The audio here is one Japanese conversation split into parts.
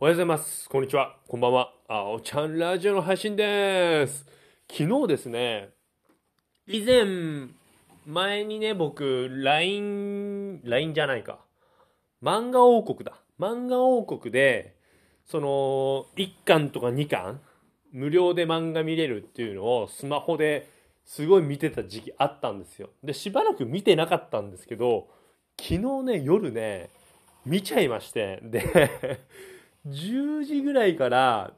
おはようございます。こんにちは。こんばんは。あおちゃんラジオの配信です。昨日ですね、以前、前にね、僕、LINE、LINE じゃないか。漫画王国だ。漫画王国で、その、1巻とか2巻、無料で漫画見れるっていうのをスマホですごい見てた時期あったんですよ。で、しばらく見てなかったんですけど、昨日ね、夜ね、見ちゃいまして、で、10時ぐらいから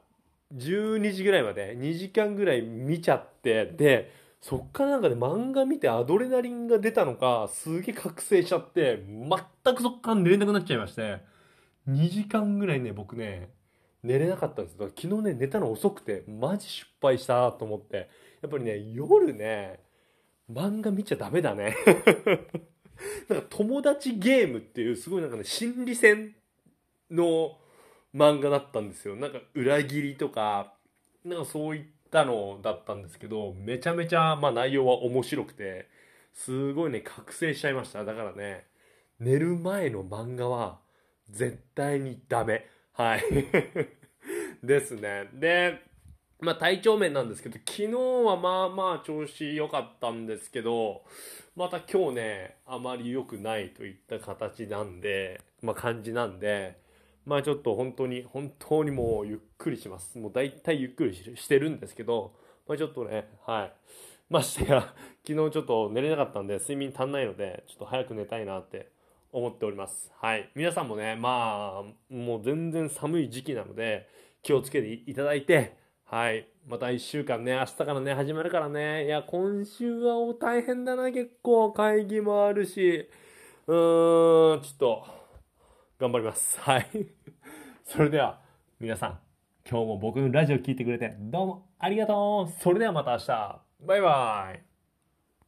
12時ぐらいまで2時間ぐらい見ちゃって、で、そっからなんかね、漫画見てアドレナリンが出たのか、すげえ覚醒しちゃって、全くそっから寝れなくなっちゃいまして、2時間ぐらいね、僕ね、寝れなかったんですだから昨日ね、寝たの遅くて、マジ失敗したと思って、やっぱりね、夜ね、漫画見ちゃダメだね。なんか友達ゲームっていうすごいなんかね、心理戦の漫画だったんですよ。なんか裏切りとか、なんかそういったのだったんですけど、めちゃめちゃまあ内容は面白くて、すごいね、覚醒しちゃいました。だからね、寝る前の漫画は絶対にダメ。はい。ですね。で、まあ体調面なんですけど、昨日はまあまあ調子良かったんですけど、また今日ね、あまり良くないといった形なんで、まあ感じなんで、まあちょっと本当に、本当にもうゆっくりします。もう大体ゆっくりしてるんですけど、まあちょっとね、はい。ましてや、昨日ちょっと寝れなかったんで、睡眠足んないので、ちょっと早く寝たいなって思っております。はい。皆さんもね、まあ、もう全然寒い時期なので、気をつけていただいて、はい。また一週間ね、明日からね、始まるからね。いや、今週は大変だな、結構。会議もあるし。うーん、ちょっと、頑張ります。はい。それでは、皆さん、今日も僕のラジオ聞いてくれて、どうもありがとうそれではまた明日。バイバイ。